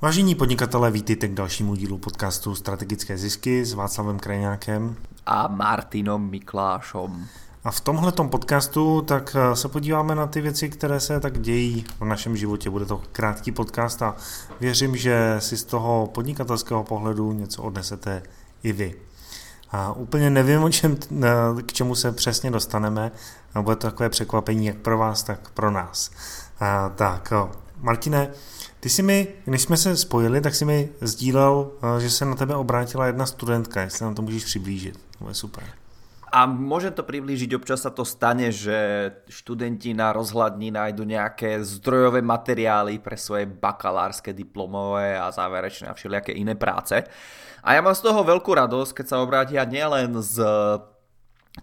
Vážení podnikatelé, vítejte k dalšímu dílu podcastu Strategické zisky s Václavem Krajňákem a Martinom Miklášom. A v tomhle podcastu tak eh, se podíváme na ty věci, které se tak dějí v našem životě. Bude to krátký podcast a věřím, že si z toho podnikatelského pohledu něco odnesete i vy. A úplně nevím, o čem, eh, k čemu se přesně dostaneme. Bude to takové překvapení jak pro vás, tak pro nás. A, tak, Martine, ty jsi mi, když jsme se spojili, tak si mi sdílel, eh, že se na tebe obrátila jedna studentka, jestli nám to můžeš přiblížit. To je super. A môžem to priblížiť, občas sa to stane, že študenti na rozhľadni nájdu nejaké zdrojové materiály pre svoje bakalárske, diplomové a záverečné a všelijaké iné práce. A ja mám z toho veľkú radosť, keď sa obrátia nielen s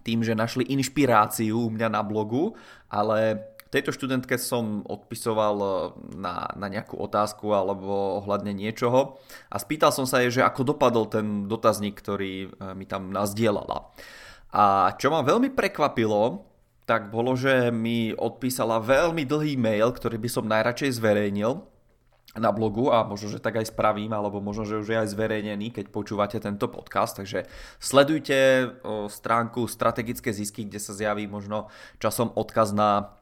tým, že našli inšpiráciu u mňa na blogu, ale tejto študentke som odpisoval eh, na, na nejakú otázku alebo ohľadne niečoho a spýtal som sa jej, že ako dopadol ten dotazník, ktorý eh, mi tam nazdielala. A čo ma veľmi prekvapilo, tak bolo, že mi odpísala veľmi dlhý mail, ktorý by som najradšej zverejnil na blogu a možno, že tak aj spravím, alebo možno, že už je aj zverejnený, keď počúvate tento podcast, takže sledujte stránku Strategické zisky, kde sa zjaví možno časom odkaz na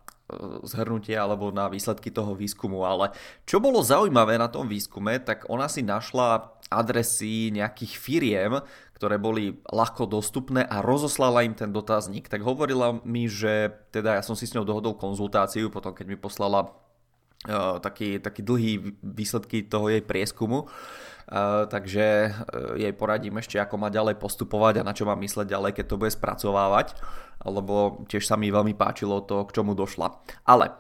zhrnutie alebo na výsledky toho výskumu, ale čo bolo zaujímavé na tom výskume, tak ona si našla adresy nejakých firiem, ktoré boli ľahko dostupné a rozoslala im ten dotazník. Tak hovorila mi, že teda ja som si s ňou dohodol konzultáciu, potom keď mi poslala uh, taký, taký dlhý výsledky toho jej prieskumu, Uh, takže uh, jej poradím ešte, ako má ďalej postupovať a na čo má mysleť ďalej, keď to bude spracovávať lebo tiež sa mi veľmi páčilo to, k čomu došla. Ale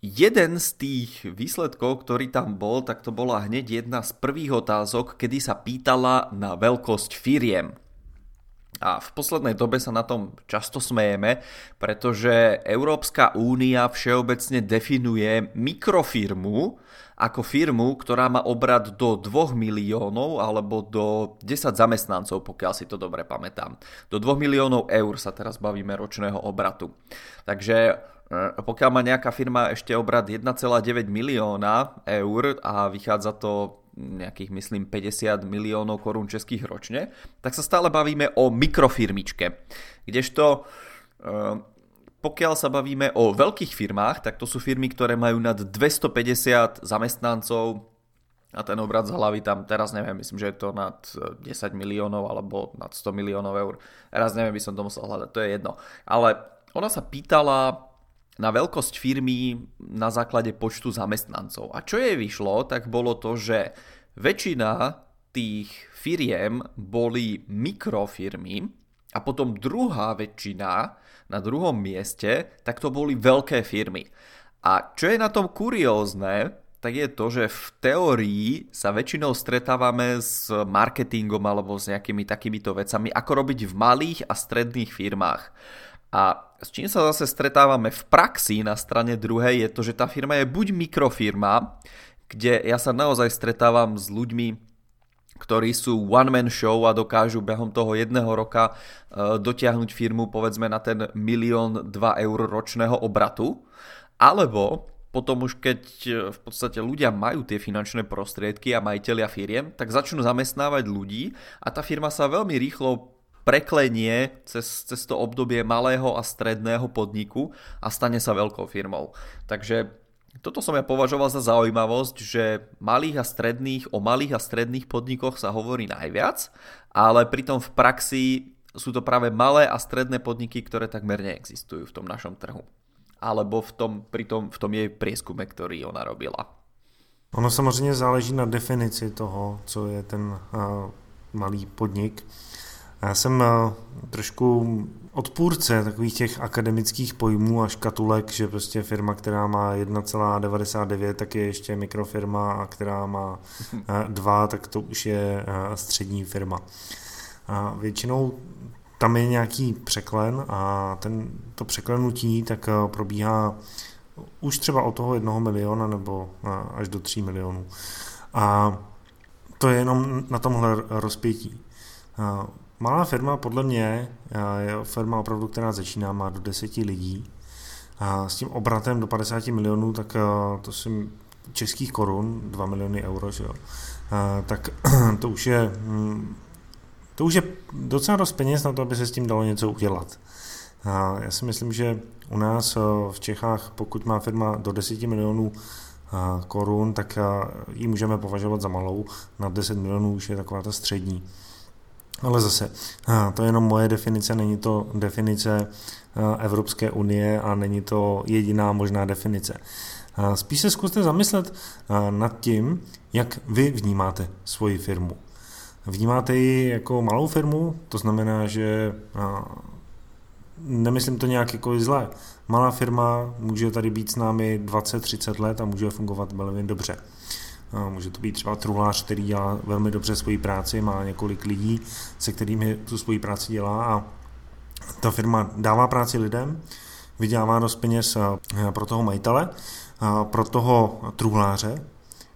jeden z tých výsledkov, ktorý tam bol, tak to bola hneď jedna z prvých otázok, kedy sa pýtala na veľkosť firiem. A v poslednej dobe sa na tom často smejeme, pretože Európska únia všeobecne definuje mikrofirmu ako firmu, ktorá má obrad do 2 miliónov alebo do 10 zamestnancov, pokiaľ si to dobre pamätám. Do 2 miliónov eur sa teraz bavíme ročného obratu. Takže e, pokiaľ má nejaká firma ešte obrad 1,9 milióna eur a vychádza to nejakých, myslím, 50 miliónov korún českých ročne, tak sa stále bavíme o mikrofirmičke. Kdežto e, pokiaľ sa bavíme o veľkých firmách, tak to sú firmy, ktoré majú nad 250 zamestnancov a ten obrad z hlavy tam teraz neviem, myslím, že je to nad 10 miliónov alebo nad 100 miliónov eur. Teraz neviem, by som to musel hľadať, to je jedno. Ale ona sa pýtala na veľkosť firmy na základe počtu zamestnancov. A čo jej vyšlo, tak bolo to, že väčšina tých firiem boli mikrofirmy a potom druhá väčšina na druhom mieste, tak to boli veľké firmy. A čo je na tom kuriózne, tak je to, že v teórii sa väčšinou stretávame s marketingom alebo s nejakými takýmito vecami, ako robiť v malých a stredných firmách. A s čím sa zase stretávame v praxi na strane druhej je to, že tá firma je buď mikrofirma, kde ja sa naozaj stretávam s ľuďmi, ktorí sú one-man show a dokážu behom toho jedného roka e, dotiahnuť firmu povedzme na ten milión 2 eur ročného obratu. Alebo potom už keď e, v podstate ľudia majú tie finančné prostriedky a majiteľia firiem, tak začnú zamestnávať ľudí a tá firma sa veľmi rýchlo preklenie cez, cez to obdobie malého a stredného podniku a stane sa veľkou firmou. Takže toto som ja považoval za zaujímavosť, že malých a stredných, o malých a stredných podnikoch sa hovorí najviac, ale pritom v praxi sú to práve malé a stredné podniky, ktoré takmer neexistujú v tom našom trhu. Alebo v tom, pri tom, v tom jej prieskume, ktorý ona robila. Ono samozřejmě záleží na definici toho, co je ten uh, malý podnik. Já jsem uh, trošku odpůrce takových těch akademických pojmů a škatulek, že prostě firma, která má 1,99, tak je ještě mikrofirma a která má 2, eh, tak to už je eh, střední firma. A většinou tam je nějaký překlen a ten, to překlenutí tak eh, probíhá už třeba od toho jednoho miliona nebo až do tří milionů. A to je jenom na tomhle rozpětí. Malá firma podle mě je firma opravdu, která začíná, má do deseti lidí. A s tím obratem do 50 milionů, tak to si českých korun, 2 miliony euro, že jo, tak to už je hm, to už je docela dost peněz na to, aby se s tím dalo něco udělat. Já si myslím, že u nás v Čechách, pokud má firma do 10 milionů korun, tak ji můžeme považovat za malou. Na 10 milionů už je taková ta střední. Ale zase, to je jenom moje definice, není to definice Evropské unie a není to jediná možná definice. Spíš se zkuste zamyslet nad tím, jak vy vnímáte svoji firmu. Vnímáte ji jako malou firmu, to znamená, že nemyslím to nějak jako zlé. Malá firma může tady být s námi 20-30 let a může fungovat velmi dobře. Může to být třeba truhlář, který dělá velmi dobře svoji práci, má několik lidí, se kterými tu svoji práci dělá a ta firma dává práci lidem, vydělává dost peněz pro toho majitele, pro toho truhláře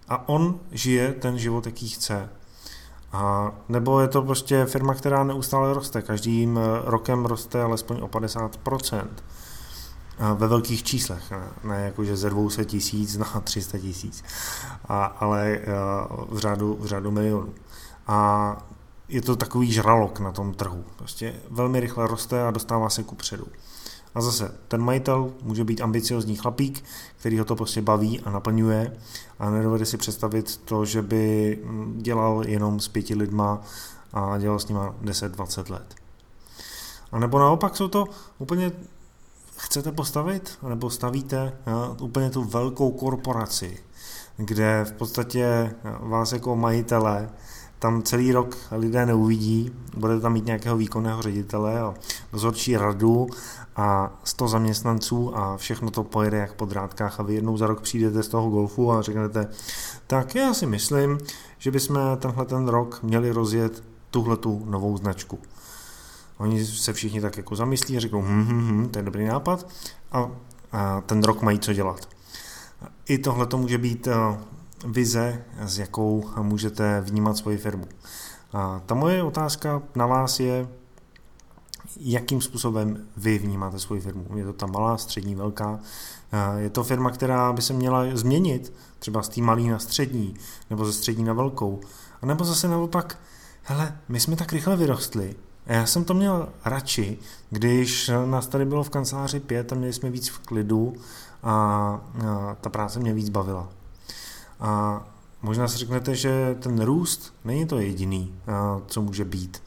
a on žije ten život, jaký chce. A nebo je to prostě firma, která neustále roste. Každým rokem roste alespoň o 50% ve velkých číslech, ne, ne jakože ze 200 tisíc na 300 tisíc, ale v řádu, v řádu milionů. A je to takový žralok na tom trhu. Prostě velmi rychle roste a dostává se ku předu. A zase, ten majitel může být ambiciozní chlapík, který ho to prostě baví a naplňuje a nedovede si představit to, že by dělal jenom s pěti lidma a dělal s nima 10-20 let. A nebo naopak jsou to úplně chcete postavit, nebo stavíte úplně tu velkou korporaci, kde v podstatě vás jako majitele tam celý rok lidé neuvidí, budete tam mít nějakého výkonného ředitele a dozorčí radu a 100 zaměstnanců a všechno to pojede jak po drátkách a vy jednou za rok přijdete z toho golfu a řeknete, tak já si myslím, že bychom tenhle ten rok měli rozjet tuhle tu novou značku. Oni se všichni tak jako zamyslí a řeknou, hm, hm, hm, to je dobrý nápad a, a ten rok mají co dělat. I tohle to může být vize, s jakou můžete vnímat svoji firmu. A ta moje otázka na vás je, jakým způsobem vy vnímáte svoji firmu. Je to ta malá, střední, velká. Je to firma, která by se měla změnit, třeba z té malé na střední, nebo ze střední na velkou. A nebo zase naopak, hele, my jsme tak rychle vyrostli, a já jsem to měl radši, když nás tady bylo v kanceláři pět a měli jsme víc v klidu a, a ta práce mě víc bavila. A možná si řeknete, že ten růst není to jediný, co může být.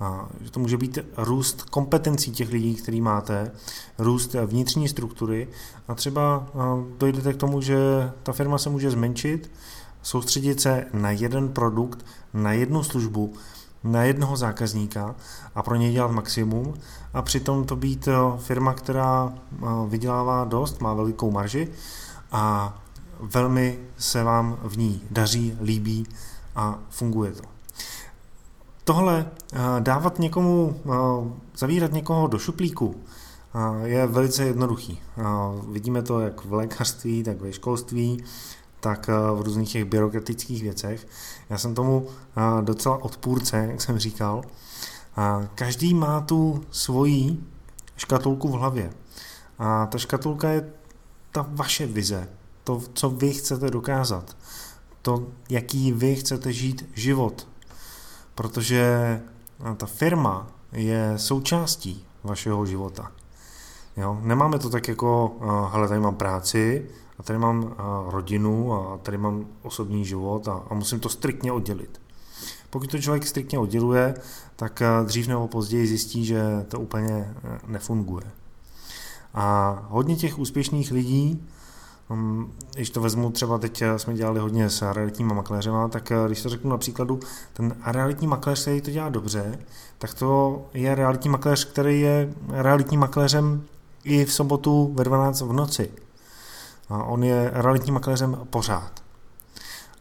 A že to může být růst kompetencí těch lidí, který máte, růst vnitřní struktury a třeba dojdete k tomu, že ta firma se může zmenšit, soustředit se na jeden produkt, na jednu službu, na jednoho zákazníka a pro něj dělat maximum a přitom to být firma, která vydělává dost, má velikou marži a velmi se vám v ní daří, líbí a funguje to. Tohle eh, dávat někomu, eh, zavírat někoho do šuplíku eh, je velice jednoduchý. Vidíme to jak v lékařství, tak ve školství, tak v různých těch byrokratických věcech. Já jsem tomu docela odpůrce, jak jsem říkal. Každý má tu svoji škatulku v hlavě. A ta škatulka je ta vaše vize, to, co vy chcete dokázat, to, jaký vy chcete žít život. Protože ta firma je součástí vašeho života. Jo? Nemáme to tak jako, hele, tady mám práci, a tady mám rodinu a tady mám osobní život a, a musím to striktně oddělit. Pokud to člověk striktně odděluje, tak dřív nebo později zjistí, že to úplně e, nefunguje. A hodně těch úspěšných lidí Um, když to vezmu, třeba teď eh, jsme dělali hodně s realitníma makléřema, tak eh, když to řeknu na příkladu, ten realitní makléř, který to dělá dobře, tak to je realitní makléř, který je realitním makléřem i v sobotu ve 12 v noci. On je realitním makléřem pořád.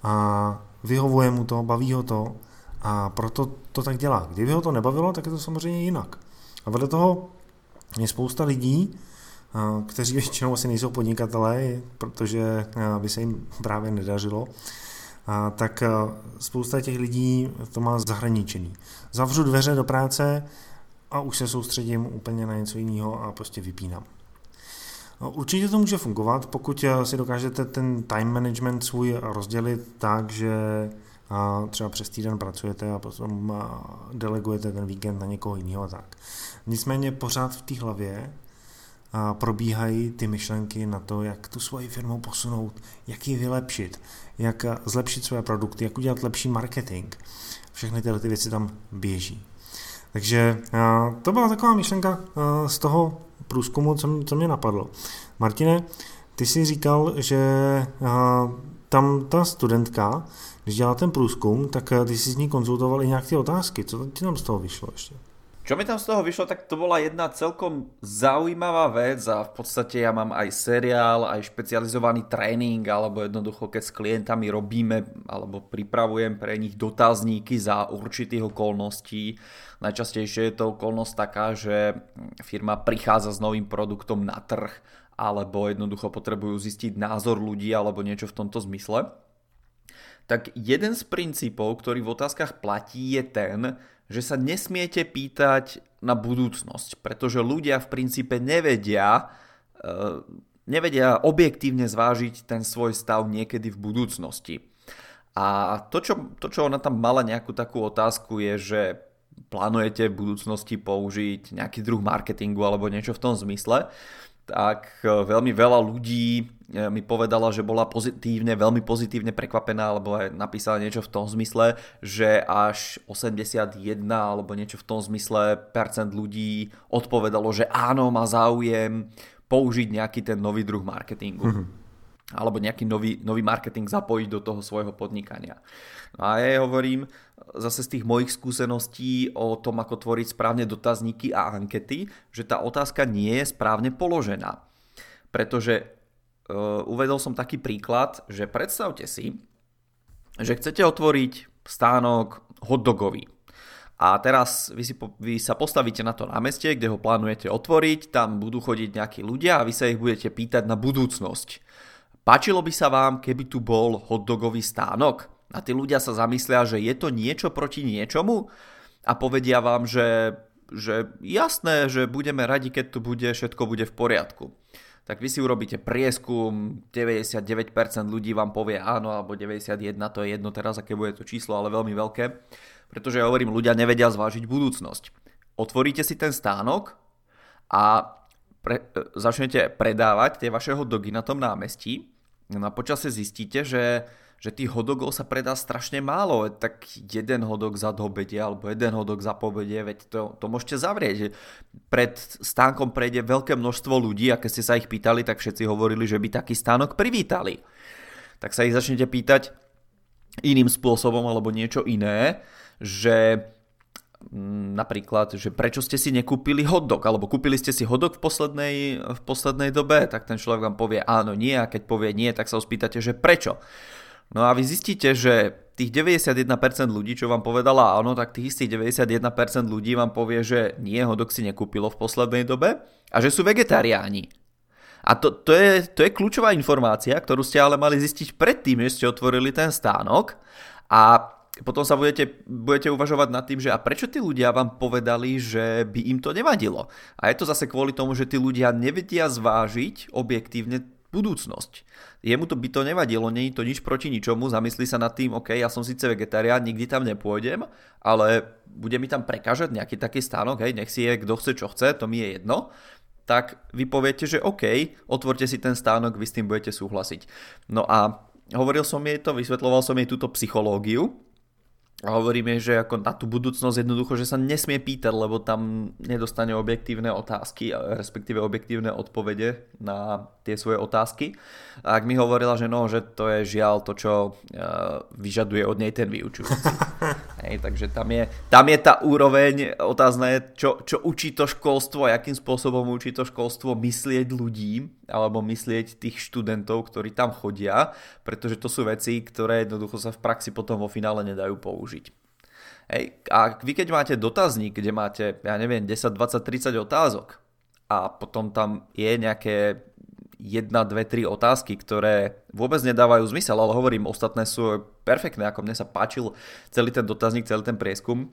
A vyhovuje mu to, baví ho to a proto to tak dělá. Kdyby ho to nebavilo, tak je to samozřejmě jinak. A vedle toho je spousta lidí, kteří většinou asi nejsou podnikatelé, protože by se jim právě nedařilo, tak spousta těch lidí to má zahraničený. Zavřu dveře do práce a už se soustředím úplně na něco jiného a prostě vypínám. No, určitě to může fungovat, pokud eh, si dokážete ten time management svůj rozdělit tak, že třeba přes týden pracujete a potom delegujete ten víkend na někoho jiného a tak. Nicméně pořád v té hlavě probíhají ty myšlenky na to, jak tu svoji firmu posunout, jak ji vylepšit, jak zlepšit své produkty, jak udělat lepší marketing. Všechny tyhle ty věci tam běží. Takže to byla taková myšlenka z toho průzkumu, co, co mě napadlo. Martine, ty jsi říkal, že tam ta studentka, když dělala ten průzkum, tak ty jsi z ní konzultoval i nějaké ty otázky. Co ti tam z toho vyšlo ještě? Čo mi tam z toho vyšlo, tak to bola jedna celkom zaujímavá vec a v podstate ja mám aj seriál, aj špecializovaný tréning, alebo jednoducho keď s klientami robíme alebo pripravujem pre nich dotazníky za určitých okolností. Najčastejšie je to okolnosť taká, že firma prichádza s novým produktom na trh alebo jednoducho potrebujú zistiť názor ľudí alebo niečo v tomto zmysle. Tak jeden z princípov, ktorý v otázkach platí, je ten, že sa nesmiete pýtať na budúcnosť, pretože ľudia v princípe nevedia, eh, nevedia objektívne zvážiť ten svoj stav niekedy v budúcnosti. A to čo, to, čo ona tam mala nejakú takú otázku, je, že plánujete v budúcnosti použiť nejaký druh marketingu alebo niečo v tom zmysle, tak e, veľmi veľa ľudí e, mi povedala, že bola pozitívne, veľmi pozitívne prekvapená, alebo aj napísala niečo v tom zmysle, že až 81 alebo niečo v tom zmysle percent ľudí odpovedalo, že áno, má záujem použiť nejaký ten nový druh marketingu. Mm-hmm alebo nejaký nový, nový marketing zapojiť do toho svojho podnikania. No a ja hovorím zase z tých mojich skúseností o tom, ako tvoriť správne dotazníky a ankety, že tá otázka nie je správne položená. Pretože uh, uvedol som taký príklad, že predstavte si, že chcete otvoriť stánok hotdogový. A teraz vy, si, vy sa postavíte na to námestie, kde ho plánujete otvoriť, tam budú chodiť nejakí ľudia a vy sa ich budete pýtať na budúcnosť Páčilo by sa vám, keby tu bol hotdogový stánok? A tí ľudia sa zamyslia, že je to niečo proti niečomu? A povedia vám, že, že jasné, že budeme radi, keď tu bude, všetko bude v poriadku. Tak vy si urobíte prieskum, 99% ľudí vám povie áno, alebo 91, to je jedno teraz, aké bude to číslo, ale veľmi veľké. Pretože ja hovorím, ľudia nevedia zvážiť budúcnosť. Otvoríte si ten stánok a pre, e, začnete predávať tie vaše hotdogy na tom námestí No a počase zistíte, že, že tých hodogov sa predá strašne málo, tak jeden hodok za dobede alebo jeden hodok za pobede, veď to, to môžete zavrieť. Pred stánkom prejde veľké množstvo ľudí a keď ste sa ich pýtali, tak všetci hovorili, že by taký stánok privítali. Tak sa ich začnete pýtať iným spôsobom alebo niečo iné, že napríklad, že prečo ste si nekúpili hotdog, alebo kúpili ste si hotdog v poslednej, v poslednej dobe, tak ten človek vám povie áno, nie a keď povie nie, tak sa ho spýtate, že prečo. No a vy zistíte, že tých 91% ľudí, čo vám povedala áno, tak tých istých 91% ľudí vám povie, že nie, hodok si nekúpilo v poslednej dobe a že sú vegetariáni. A to, to, je, to je kľúčová informácia, ktorú ste ale mali zistiť predtým, že ste otvorili ten stánok a potom sa budete, budete uvažovať nad tým, že a prečo tí ľudia vám povedali, že by im to nevadilo. A je to zase kvôli tomu, že tí ľudia nevedia zvážiť objektívne budúcnosť. Jemu to by to nevadilo, je to nič proti ničomu, zamyslí sa nad tým, OK, ja som síce vegetarián, nikdy tam nepôjdem, ale bude mi tam prekážať nejaký taký stánok, hej, nech si je kto chce, čo chce, to mi je jedno, tak vy poviete, že OK, otvorte si ten stánok, vy s tým budete súhlasiť. No a hovoril som jej to, vysvetloval som jej túto psychológiu, a hovoríme, že ako na tú budúcnosť jednoducho, že sa nesmie pýtať, lebo tam nedostane objektívne otázky, respektíve objektívne odpovede na tie svoje otázky. A ak mi hovorila, že no, že to je žiaľ to, čo uh, vyžaduje od nej ten vyučujúci. Hej, takže tam je, tam je tá úroveň, otázna je, čo, čo učí to školstvo, akým spôsobom učí to školstvo myslieť ľudí, alebo myslieť tých študentov, ktorí tam chodia, pretože to sú veci, ktoré jednoducho sa v praxi potom vo finále nedajú použiť. Hej, a vy keď máte dotazník, kde máte, ja neviem, 10, 20, 30 otázok a potom tam je nejaké jedna, dve, tri otázky, ktoré vôbec nedávajú zmysel, ale hovorím, ostatné sú perfektné, ako mne sa páčil celý ten dotazník, celý ten prieskum,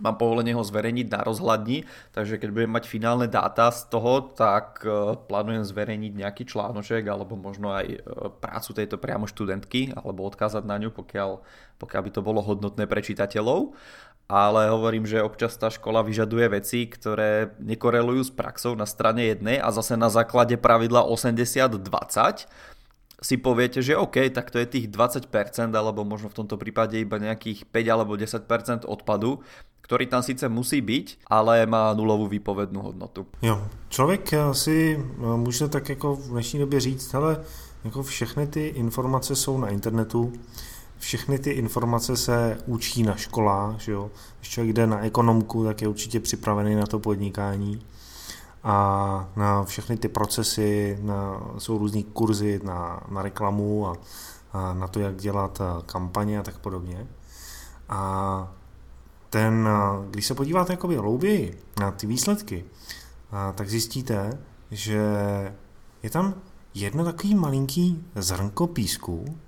mám povolenie ho zverejniť na rozhľadni, takže keď budem mať finálne dáta z toho, tak e, plánujem zverejniť nejaký článoček alebo možno aj e, prácu tejto priamo študentky alebo odkázať na ňu, pokiaľ, pokiaľ by to bolo hodnotné pre čitateľov. Ale hovorím, že občas tá škola vyžaduje veci, ktoré nekorelujú s praxou na strane jednej a zase na základe pravidla 80-20 si poviete, že OK, tak to je tých 20% alebo možno v tomto prípade iba nejakých 5 alebo 10% odpadu, ktorý tam sice musí byť, ale má nulovou výpovednou hodnotu. Jo, člověk si eh, může tak jako v dnešní době říct, ale jako všechny ty informace jsou na internetu, všechny ty informace se učí na školách, že jo. Když člověk jde na ekonomku, tak je určitě připravený na to podnikání a na všechny ty procesy, na, jsou různý kurzy na, na reklamu a, a na to, jak dělat eh, kampaně a tak podobně. A ten, když se podíváte jakoby hlouběji na ty výsledky, tak zjistíte, že je tam jedno takový malinký zrnko písku,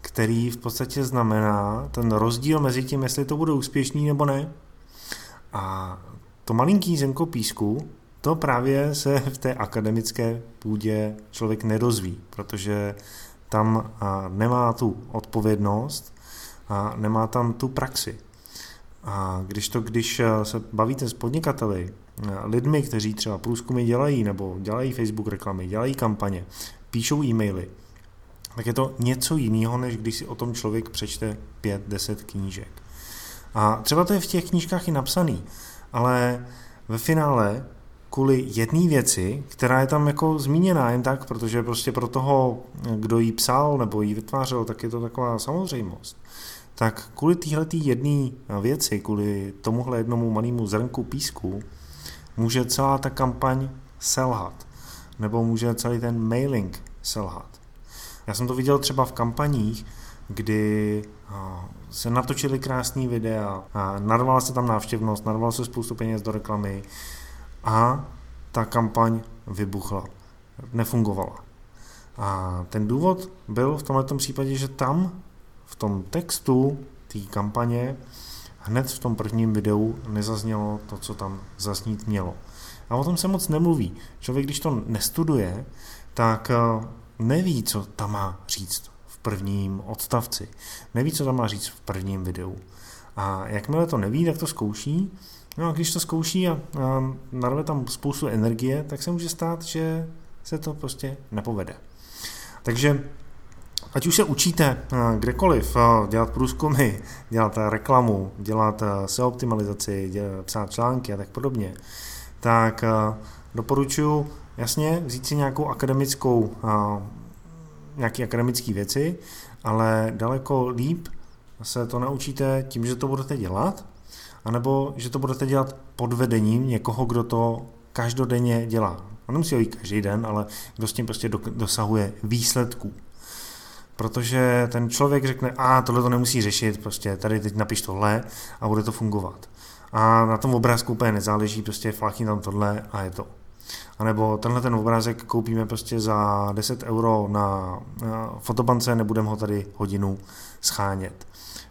který v podstatě znamená ten rozdíl mezi tím, jestli to bude úspěšný nebo ne. A to malinký zrnko písku, to právě se v té akademické půdě člověk nedozví, protože tam nemá tu odpovědnost a nemá tam tu praxi. A když to, když eh, se bavíte s podnikateli, eh, lidmi, kteří třeba průzkumy dělají, nebo dělají Facebook reklamy, dělají kampaně, píšou e-maily, tak je to něco jiného, než když si o tom člověk přečte pět, deset knížek. A třeba to je v těch knížkách i napsaný, ale ve finále kvůli jedné věci, která je tam jako zmíněná jen tak, protože prostě pro toho, kdo ji psal nebo ji vytvářel, tak je to taková samozřejmost tak kvůli téhle jedné věci, kvůli tomuhle jednomu malému zrnku písku, může celá ta kampaň selhat. Nebo může celý ten mailing selhat. Já jsem to viděl třeba v kampaních, kdy se natočili krásný videa, a narvala se tam návštěvnost, narvala se spoustu peněz do reklamy a ta kampaň vybuchla. Nefungovala. A ten důvod byl v tomto případě, že tam v tom textu té kampaně hned v tom prvním videu nezaznělo to, co tam zaznít mělo. A o tom se moc nemluví. Člověk, když to nestuduje, tak eh, neví, co tam má říct v prvním odstavci. Neví, co tam má říct v prvním videu. A jakmile to neví, tak to zkouší. No a když to zkouší a, a narve tam spoustu energie, tak se může stát, že se to prostě nepovede. Takže ať už se učíte eh, kdekoliv eh, dělat průzkumy, dělat reklamu, dělat eh, SEO optimalizaci, dělat, psát články a tak podobně, tak doporučuji jasně vzít si nějakou akademickou, nějaký akademický věci, ale daleko líp se to naučíte tím, že to budete dělat, anebo že to budete dělat pod vedením někoho, kdo to každodenně dělá. On nemusí ho každý den, ale kdo s tím prostě dosahuje výsledků protože ten člověk řekne, a tohle to nemusí řešit, prostě tady teď napiš tohle a bude to fungovat. A na tom obrázku úplně nezáleží, prostě flákni tam tohle a je to. A nebo tenhle ten obrázek koupíme prostě za 10 euro na, na fotobance, nebudeme ho tady hodinu schánět,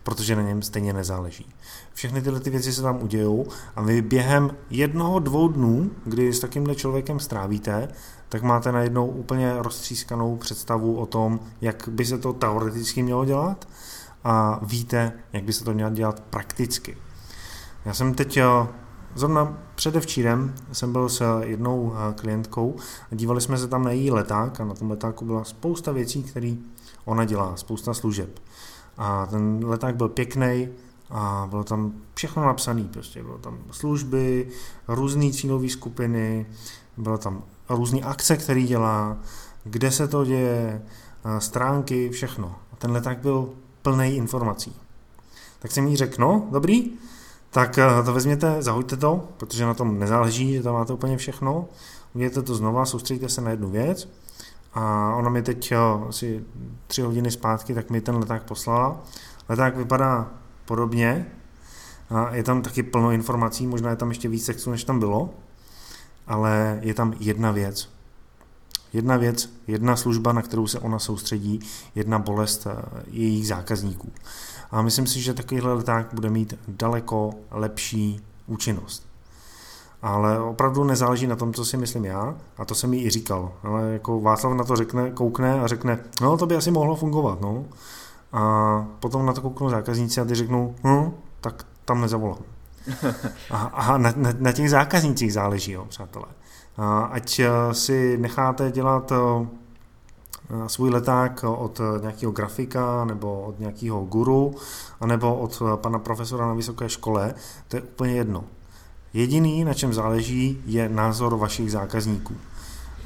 protože na něm stejně nezáleží. Všechny tyhle ty věci se tam udějou a vy během jednoho, dvou dnů, kdy s takýmhle člověkem strávíte, tak máte najednou úplně roztřískanou představu o tom, jak by se to teoreticky mělo dělat a víte, jak by se to mělo dělat prakticky. Já jsem teď eh, Zrovna předevčírem jsem byl s jednou eh, klientkou a dívali jsme se tam na její leták a na tom letáku byla spousta věcí, které ona dělá, spousta služeb. A ten leták byl pěkný a bylo tam všechno napsané, prostě bylo tam služby, různé cílové skupiny, bylo tam různé akce, které dělá, kde se to děje, stránky, všechno. A ten leták byl plný informací. Tak jsem jí řekl, no, dobrý, tak eh, to vezměte, zahoďte to, protože na tom nezáleží, že tam máte úplně všechno. Udějte to znova, soustředíte se na jednu věc. A ona mi teď eh, asi tři hodiny zpátky, tak mi ten leták poslala. Leták vypadá podobně. A je tam taky plno informací, možná je tam ještě víc textů, než tam bylo ale je tam jedna věc. Jedna věc, jedna služba, na kterou se ona soustředí, jedna bolest eh, jejich zákazníků. A myslím si, že takovýhle leták bude mít daleko lepší účinnost. Ale opravdu nezáleží na tom, co si myslím já, a to jsem jí i říkal. Ale jako Václav na to řekne, koukne a řekne, no to by asi mohlo fungovat, no. A potom na to kouknou zákazníci a ty řeknou, no, tak tam nezavolám. A, a na, na, na těch zákaznících záleží, jo, přátelé. A ať eh, si necháte dělat eh, svůj leták od nějakého grafika nebo od nějakého guru, anebo od pana profesora na vysoké škole, to je úplně jedno. Jediný, na čem záleží, je názor vašich zákazníků.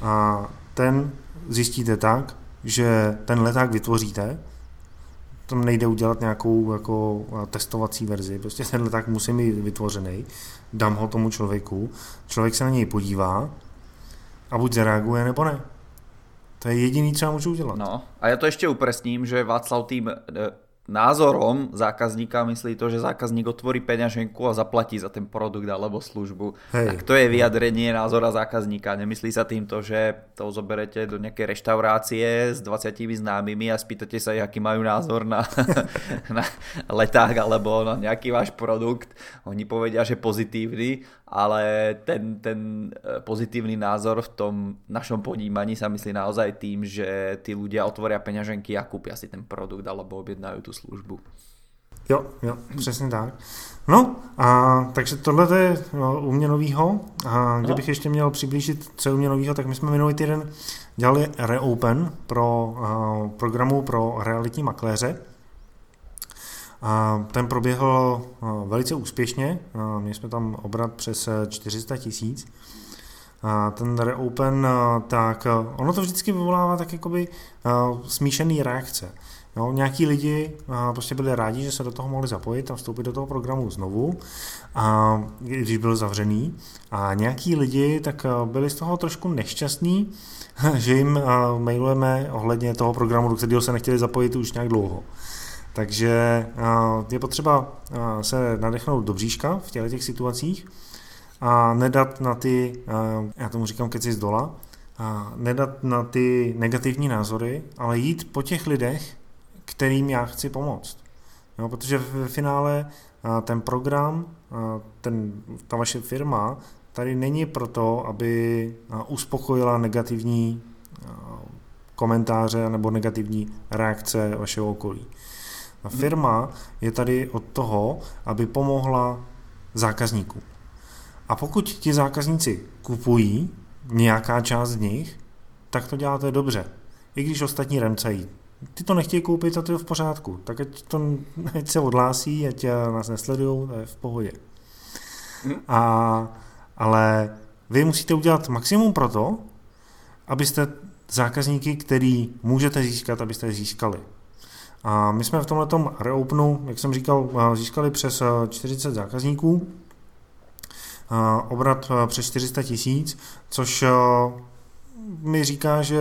A ten zjistíte tak, že ten leták vytvoříte, tam nejde udělat nějakou jako testovací verzi, prostě ten leták musí mít vytvořený, dám ho tomu člověku, člověk se na něj podívá a buď zareaguje, nebo ne. To je jediný, co já můžu udělat. No a já to ještě upresním, že Václav tým e, názorom zákazníka myslí to, že zákazník otvorí peňaženku a zaplatí za ten produkt alebo službu. Hej. Tak to je vyjadrenie názora zákazníka. Nemyslí sa tým to, že to zoberete do nejakej reštaurácie s 20 známymi a spýtate sa, aký majú názor na, na leták alebo na nejaký váš produkt. Oni povedia, že pozitívny, ale ten, ten e, pozitívny názor v tom našom podímaní sa myslí naozaj tým, že tí ľudia otvoria peňaženky a kúpia si ten produkt alebo objednajú tu službu. Jo, jo, přesně tak. No, a takže tohle je no, u mě novýho. A kdybych no. ještě měl přiblížit, co je u mě novýho, tak my jsme minulý týden dělali Reopen pro uh, programu pro realitní makléře. A ten proběhl uh, velice úspěšně. Uh, měli jsme tam obrat přes 400 tisíc. A ten Reopen, tak ono to vždycky vyvolává tak jakoby smíšený reakce. Jo, nějaký lidi a, prostě byli rádi, že se do toho mohli zapojit a vstoupit do toho programu znovu, a, když byl zavřený. A nějaký lidi tak byli z toho trošku nešťastní, že jim a, mailujeme ohledně toho programu, do kterého se nechtěli zapojit už nějak dlouho. Takže a, je potřeba a, se nadechnout do bříška v těchto těch situacích a nedat na ty, a, já tomu říkám keci z dola, a nedat na ty negativní názory, ale jít po těch lidech, kterým já chci pomoct. Jo, protože v finále ten program, ten, ta vaše firma tady není proto, aby uspokojila negativní komentáře nebo negativní reakce vašeho okolí. A firma je tady od toho, aby pomohla zákazníkům. A pokud ti zákazníci kupují, nějaká část z nich, tak to děláte dobře. I když ostatní remcají ty to nechtějí koupit a to je v pořádku. Tak ať, to, ať se odhlásí, ať nás nesledují, to je v pohodě. Hmm. A, ale vy musíte udělat maximum pro to, abyste zákazníky, který můžete získat, abyste je získali. A my jsme v tomhle reopenu, jak jsem říkal, získali přes 40 zákazníků, obrat přes 400 tisíc, což mi říká, že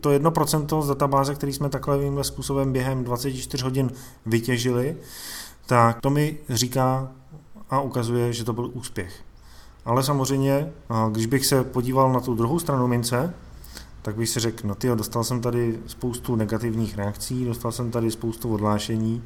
to 1% z databáze, který jsme takovým způsobem během 24 hodin vytěžili, tak to mi říká a ukazuje, že to byl úspěch. Ale samozřejmě, když bych se podíval na tu druhou stranu mince, tak bych si řekl, no tyjo, dostal jsem tady spoustu negativních reakcí, dostal jsem tady spoustu odhlášení,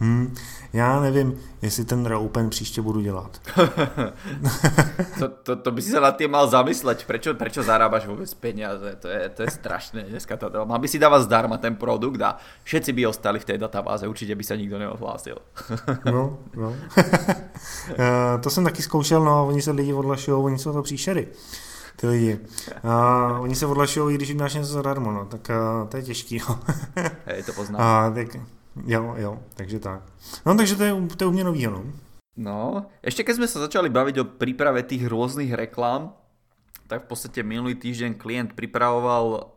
Hmm, já nevím, jestli ten reopen příště budu dělat. to, to, to by si se nad tím mal zamyslet, prečo, prečo zarábaš vůbec peníze, to je, to je strašné dneska. To, mal by si dávat zdarma ten produkt a všetci by ostali v té databáze, určitě by se nikdo neohlásil. no, no. Eh, to jsem taky zkoušel, no, oni se lidi odlašují, oni jsou to příšery ty lidi. A oni se odlašují, když jim dáš něco zadarmo, no, tak uh, to je těžký. Jo. Hej, to poznám. A, tak, Jo, jo, takže tak. No takže to je, to je u mě nový, no. No, ešte keď sme sa začali baviť o príprave tých rôznych reklám, tak v podstate minulý týždeň klient pripravoval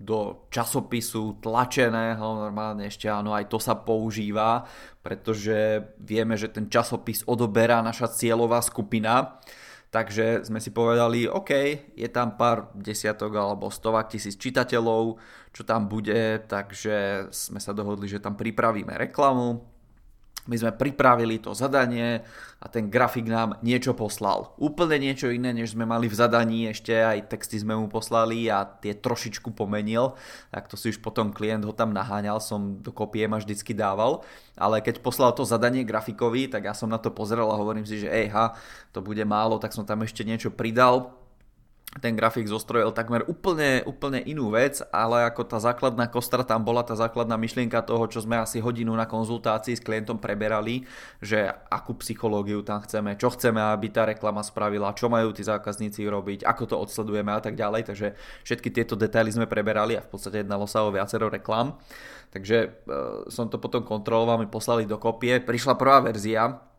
do časopisu tlačeného, normálne ešte áno, aj to sa používa, pretože vieme, že ten časopis odoberá naša cieľová skupina, takže sme si povedali, OK, je tam pár desiatok alebo stovak tisíc čitateľov, čo tam bude, takže sme sa dohodli, že tam pripravíme reklamu my sme pripravili to zadanie a ten grafik nám niečo poslal. Úplne niečo iné, než sme mali v zadaní, ešte aj texty sme mu poslali a tie trošičku pomenil, tak to si už potom klient ho tam naháňal, som do kopie ma vždycky dával, ale keď poslal to zadanie grafikovi, tak ja som na to pozrel a hovorím si, že ej ha, to bude málo, tak som tam ešte niečo pridal, ten grafik zostrojil takmer úplne, úplne inú vec, ale ako tá základná kostra tam bola, tá základná myšlienka toho, čo sme asi hodinu na konzultácii s klientom preberali, že akú psychológiu tam chceme, čo chceme, aby tá reklama spravila, čo majú tí zákazníci robiť, ako to odsledujeme a tak ďalej, takže všetky tieto detaily sme preberali a v podstate jednalo sa o viacero reklam. Takže e, som to potom kontroloval, mi poslali do kopie, prišla prvá verzia,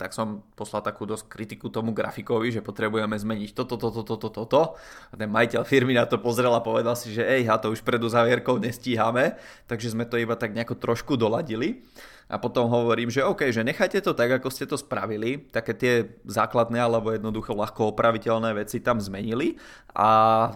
tak som poslal takú dosť kritiku tomu grafikovi, že potrebujeme zmeniť toto, toto, toto, toto. A ten majiteľ firmy na to pozrel a povedal si, že ej, ha, to už predu závierkou nestíhame, takže sme to iba tak nejako trošku doladili a potom hovorím, že OK, že nechajte to tak, ako ste to spravili, také tie základné alebo jednoducho ľahko opraviteľné veci tam zmenili a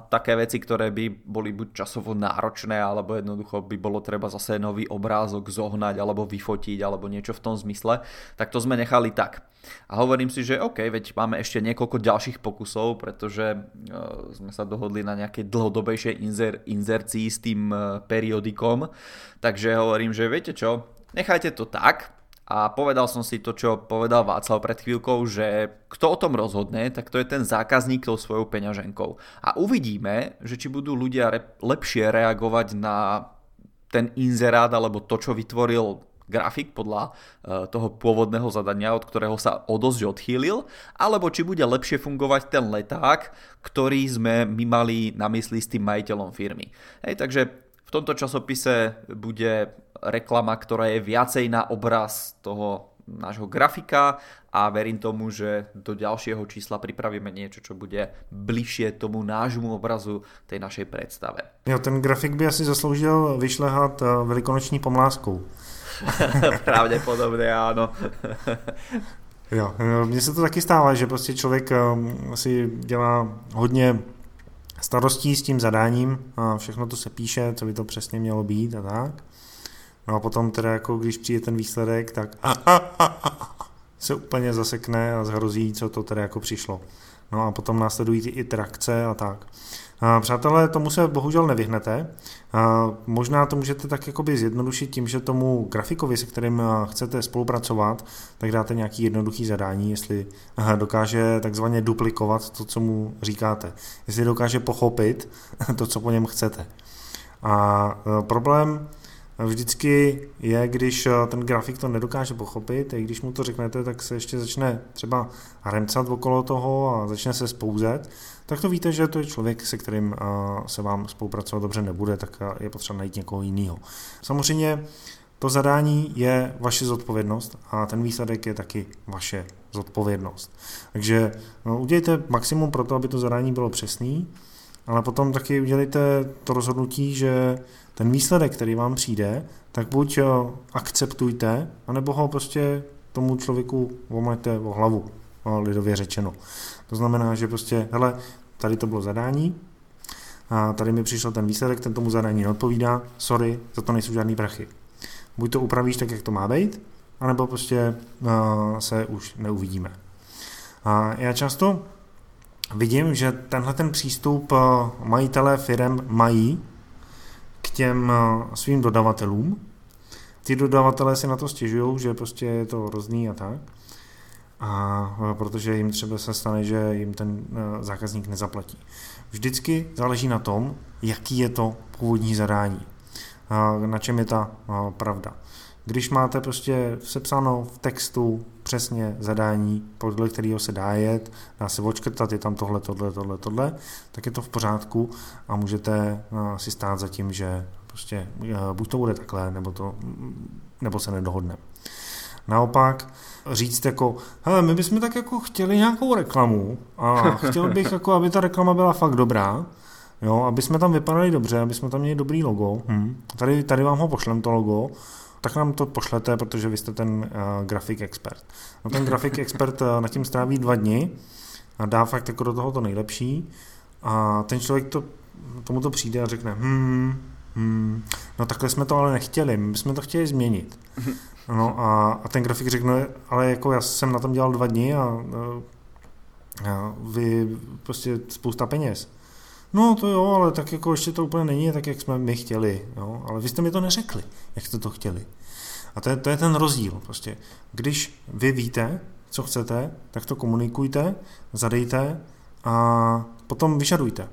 také veci, ktoré by boli buď časovo náročné alebo jednoducho by bolo treba zase nový obrázok zohnať alebo vyfotiť alebo niečo v tom zmysle, tak to sme nechali tak. A hovorím si, že OK, veď máme ešte niekoľko ďalších pokusov, pretože uh, sme sa dohodli na nejakej dlhodobejšej inzer- inzercii s tým uh, periodikom, takže hovorím, že viete čo, nechajte to tak a povedal som si to, čo povedal Václav pred chvíľkou, že kto o tom rozhodne, tak to je ten zákazník tou svojou peňaženkou. A uvidíme, že či budú ľudia re- lepšie reagovať na ten inzerát alebo to, čo vytvoril grafik podľa uh, toho pôvodného zadania, od ktorého sa o dosť odchýlil, alebo či bude lepšie fungovať ten leták, ktorý sme my mali na mysli s tým majiteľom firmy. Hej, takže tomto časopise bude reklama, ktorá je viacej na obraz toho nášho grafika a verím tomu, že do ďalšieho čísla pripravíme niečo, čo bude bližšie tomu nášmu obrazu tej našej predstave. Jo, ten grafik by asi zasloužil vyšlehat eh, velikonoční pomláskou. Pravděpodobně ano. jo, eh, mně se to taky stává, že prostě člověk eh, si dělá hodně starostí s tím zadáním a všechno to se píše, co by to přesně mělo být a tak. No a potom teda jako když přijde ten výsledek, tak se úplně zasekne a zhrozí, co to teda jako přišlo. No a potom následují ty iterace a tak. Přátelé, tomu se bohužel nevyhnete. Možná to můžete tak jakoby zjednodušit tím, že tomu grafikovi, se kterým chcete spolupracovat, tak dáte nějaký jednoduchý zadání, jestli dokáže takzvaně duplikovat to, co mu říkáte. Jestli dokáže pochopit to, co po něm chcete. A problém vždycky je, když eh, ten grafik to nedokáže pochopit, i když mu to řeknete, tak se ještě začne třeba remcat okolo toho a začne se spouzet, tak to víte, že to je člověk, se kterým eh, se vám spolupracovat dobře nebude, tak eh, je potřeba najít někoho jiného. Samozřejmě to zadání je vaše zodpovědnost a ten výsledek je taky vaše zodpovědnost. Takže no, udělejte maximum pro to, aby to zadání bylo přesný, ale potom taky udělejte to rozhodnutí, že ten výsledek, který vám přijde, tak buď eh, akceptujte, anebo ho prostě tomu člověku vomajte o hlavu, lidově řečeno. To znamená, že prostě, hele, tady to bylo zadání, a tady mi přišel ten výsledek, ten tomu zadání neodpovídá, sorry, za to nejsou žádný prachy. Buď to upravíš tak, jak to má být, anebo prostě uh, se už neuvidíme. A já často vidím, že tenhle ten přístup majitelé firm mají, těm eh, svým dodavatelům. Ty dodavatelé si na to stěžují, že prostě je to hrozný a tak. A eh, protože jim třeba se stane, že jim ten eh, zákazník nezaplatí. Vždycky záleží na tom, jaký je to původní zadání. Na čem je ta pravda. Když máte prostě sepsáno v textu přesně zadání, podle kterého se dá jet, dá se očkrtat, je tam tohle, tohle, tohle, tohle, tak je to v pořádku a můžete eh, si stát za tím, že prostě eh, buď to bude takhle, nebo, to, nebo se nedohodne. Naopak říct jako, hele, my bychom tak jako chtěli nějakou reklamu a chtěl bych jako, aby ta reklama byla fakt dobrá, jo, aby jsme tam vypadali dobře, aby jsme tam měli dobrý logo, hm. tady, tady vám ho pošlem to logo, tak nám to pošlete, protože vy jste ten uh, grafik expert. No ten grafik expert uh, nad tím stráví dva dny a dá fakt jako do toho to nejlepší a ten člověk to, tomu to přijde a řekne, hmm, hmm, no takhle jsme to ale nechtěli, my jsme to chtěli změnit. No a, a ten grafik řekne, ale jako já jsem na tom dělal dva dny a, a vy prostě spousta peněz. No to jo, ale tak jako ještě to úplně není tak, jak jsme my chtěli. Jo? Ale vy jste mi to neřekli, jak jste to chtěli. A to je, to je ten rozdíl. Prostě. Když vy víte, co chcete, tak to komunikujte, zadejte a potom vyžadujte.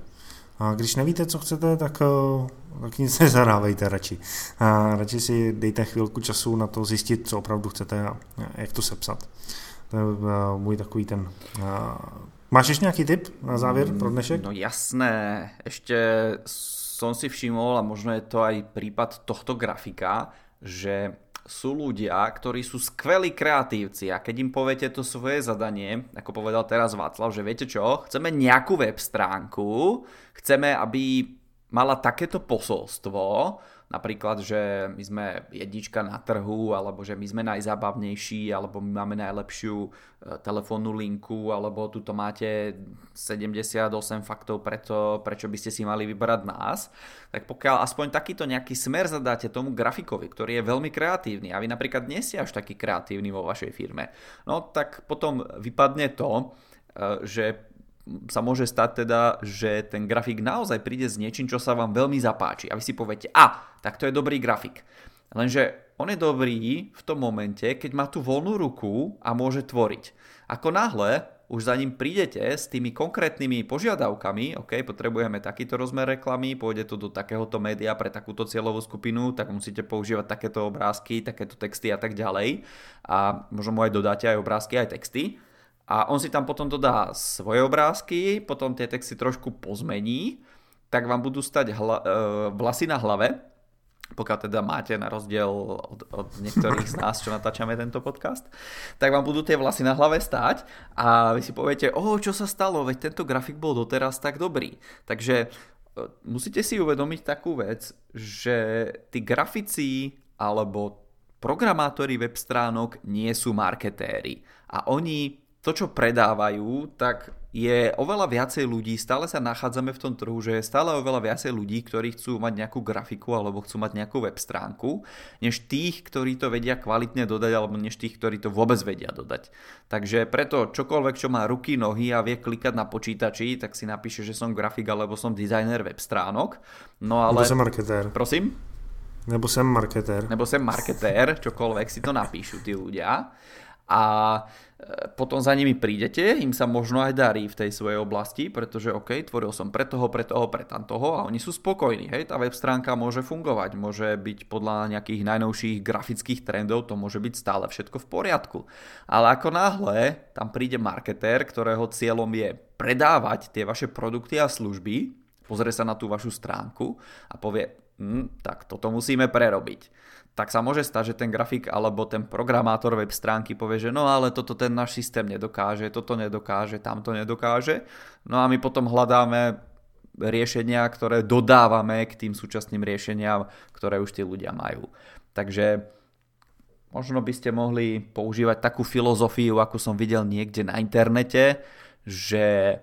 A když nevíte, co chcete, tak, eh, tak nic nezadávejte radši. A radši si dejte chvilku času na to zjistit, co opravdu chcete a jak to sepsat. To je eh, můj takový ten... Máš ještě nějaký tip na závěr pro dnešek? No jasné, ještě som si všimol, a možno je to aj prípad tohto grafika, že sú ľudia, ktorí sú skvelí kreatívci a keď im poviete to svoje zadanie, ako povedal teraz Václav, že viete čo, chceme nejakú web stránku, chceme, aby mala takéto posolstvo, Napríklad, že my sme jednička na trhu, alebo že my sme najzábavnejší, alebo my máme najlepšiu e, telefónnu linku, alebo tuto máte 78 faktov preto, prečo by ste si mali vybrať nás. Tak pokiaľ aspoň takýto nejaký smer zadáte tomu grafikovi, ktorý je veľmi kreatívny a vy napríklad nie ste až taký kreatívny vo vašej firme, no tak potom vypadne to, e, že sa môže stať teda, že ten grafik naozaj príde s niečím, čo sa vám veľmi zapáči. A vy si poviete, a, tak to je dobrý grafik. Lenže on je dobrý v tom momente, keď má tú voľnú ruku a môže tvoriť. Ako náhle už za ním prídete s tými konkrétnymi požiadavkami, OK, potrebujeme takýto rozmer reklamy, pôjde to do takéhoto média pre takúto cieľovú skupinu, tak musíte používať takéto obrázky, takéto texty a tak ďalej. A možno mu aj dodáte aj obrázky, aj texty a on si tam potom dodá svoje obrázky, potom tie texty trošku pozmení, tak vám budú stať hla, e, vlasy na hlave, pokiaľ teda máte na rozdiel od, od niektorých z nás, čo natáčame tento podcast, tak vám budú tie vlasy na hlave stáť a vy si poviete, o, čo sa stalo, veď tento grafik bol doteraz tak dobrý. Takže e, musíte si uvedomiť takú vec, že tí grafici alebo programátori web stránok nie sú marketéri a oni to, čo predávajú, tak je oveľa viacej ľudí, stále sa nachádzame v tom trhu, že je stále oveľa viacej ľudí, ktorí chcú mať nejakú grafiku alebo chcú mať nejakú web stránku, než tých, ktorí to vedia kvalitne dodať alebo než tých, ktorí to vôbec vedia dodať. Takže preto čokoľvek, čo má ruky, nohy a vie klikať na počítači, tak si napíše, že som grafik alebo som designer web stránok. No ale... Nebo som marketér. Prosím? Nebo som marketér. Nebo som marketér, čokoľvek si to napíšu tí ľudia a e, potom za nimi prídete, im sa možno aj darí v tej svojej oblasti, pretože OK, tvoril som pre toho, pre toho, pre tamtoho a oni sú spokojní. Hej, tá web stránka môže fungovať, môže byť podľa nejakých najnovších grafických trendov, to môže byť stále všetko v poriadku. Ale ako náhle tam príde marketér, ktorého cieľom je predávať tie vaše produkty a služby, pozrie sa na tú vašu stránku a povie, hm, tak toto musíme prerobiť tak sa môže stať, že ten grafik alebo ten programátor web stránky povie, že no ale toto ten náš systém nedokáže, toto nedokáže, tamto nedokáže. No a my potom hľadáme riešenia, ktoré dodávame k tým súčasným riešeniam, ktoré už tí ľudia majú. Takže možno by ste mohli používať takú filozofiu, ako som videl niekde na internete, že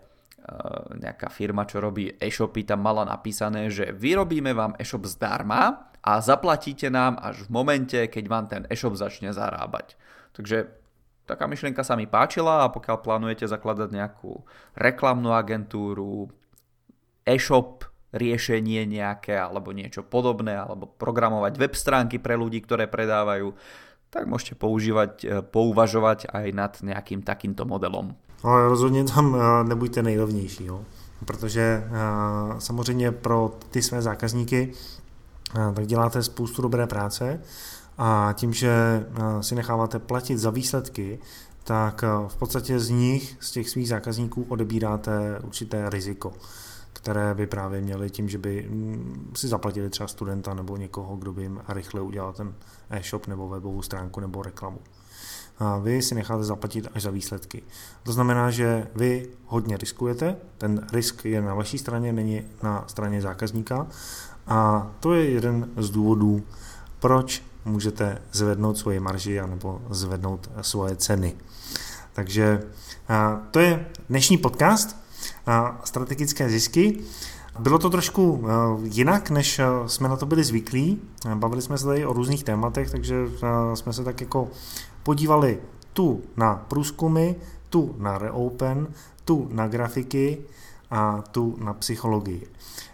nejaká firma, čo robí e-shopy, tam mala napísané, že vyrobíme vám e-shop zdarma a zaplatíte nám až v momente, keď vám ten e-shop začne zarábať. Takže taká myšlienka sa mi páčila a pokiaľ plánujete zakladať nejakú reklamnú agentúru, e-shop riešenie nejaké alebo niečo podobné, alebo programovať web stránky pre ľudí, ktoré predávajú, tak môžete používať, e, pouvažovať aj nad nejakým takýmto modelom. Ale rozhodně tam e, nebuďte nejlevnější, jo? protože e, samozřejmě pro ty své zákazníky tak děláte spoustu dobré práce a tím, že si necháváte platit za výsledky, tak v podstatě z nich, z těch svých zákazníků odebíráte určité riziko které by právě měli tím, že by mm, si zaplatili třeba studenta nebo někoho, kdo by jim rychle udělal ten e-shop nebo webovou stránku nebo reklamu. A vy si necháte zaplatit až za výsledky. To znamená, že vy hodně riskujete, ten risk je na vaší straně, není na straně zákazníka a to je jeden z důvodů, proč můžete zvednout svoje marži nebo zvednout svoje ceny. Takže to je dnešní podcast strategické zisky. Bylo to trošku jinak, než jsme na to byli zvyklí. Bavili jsme se tady o různých tématech, takže jsme se tak jako podívali tu na průzkumy, tu na reopen, tu na grafiky a tu na psychologii.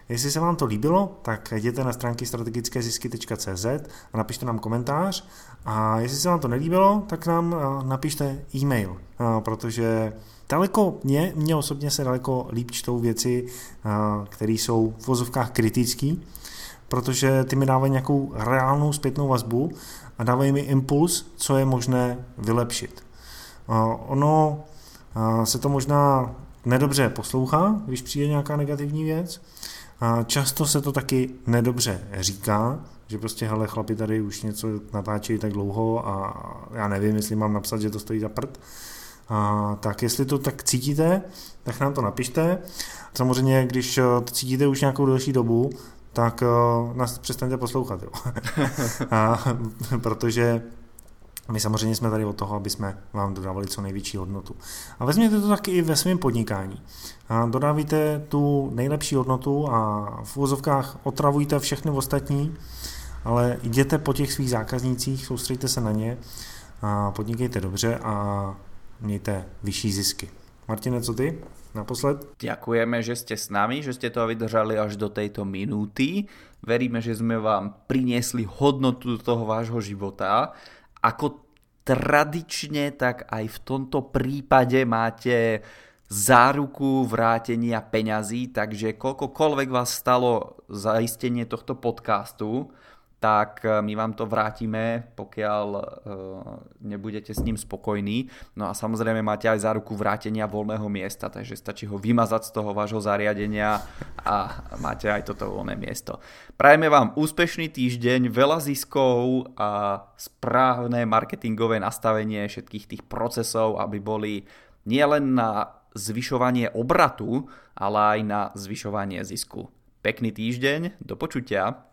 Jestli se vám to líbilo, tak jděte na stránky strategickézisky.cz a napište nám komentář. A jestli se vám to nelíbilo, tak nám napište e-mail, protože daleko mě, mě osobně se daleko líp čtou věci, které jsou v vozovkách kritický, protože ty mi dávají nějakou reálnou zpětnou vazbu a dávají mi impuls, co je možné vylepšit. Ono se to možná nedobře poslouchá, když přijde nějaká negativní věc, a často se to taky nedobře říká, že prostě, hele, chlapi tady už něco natáčejí tak dlouho a já nevím, jestli mám napsat, že to stojí za prd. A, tak jestli to tak cítíte, tak nám to napište. Samozřejmě, když to cítíte už nějakou delší dobu, tak uh, nás přestaňte poslouchat, jo. a, protože my samozřejmě jsme tady od toho, aby jsme vám dodávali co největší hodnotu. A vezměte to taky i ve svém podnikání. A dodávíte tu nejlepší hodnotu a v úvozovkách otravujte všechny ostatní, ale jděte po těch svých zákaznících, soustředěte se na ně a podnikejte dobře a mějte vyšší zisky. Martine, co ty? Naposled? Ďakujeme, že ste s nami, že ste to vydržali až do tejto minúty. Veríme, že sme vám priniesli hodnotu do toho vášho života ako tradične, tak aj v tomto prípade máte záruku vrátenia peňazí, takže koľkokoľvek vás stalo zaistenie tohto podcastu, tak eh, my vám to vrátime, pokiaľ uh, nebudete s ním spokojní. No a samozrejme máte aj záruku vrátenia voľného miesta, takže stačí ho vymazať z toho vášho zariadenia a máte aj toto voľné miesto. Prajeme vám úspešný týždeň, veľa ziskov a správne marketingové nastavenie všetkých tých procesov, aby boli nielen na zvyšovanie obratu, ale aj na zvyšovanie zisku. Pekný týždeň, do počutia.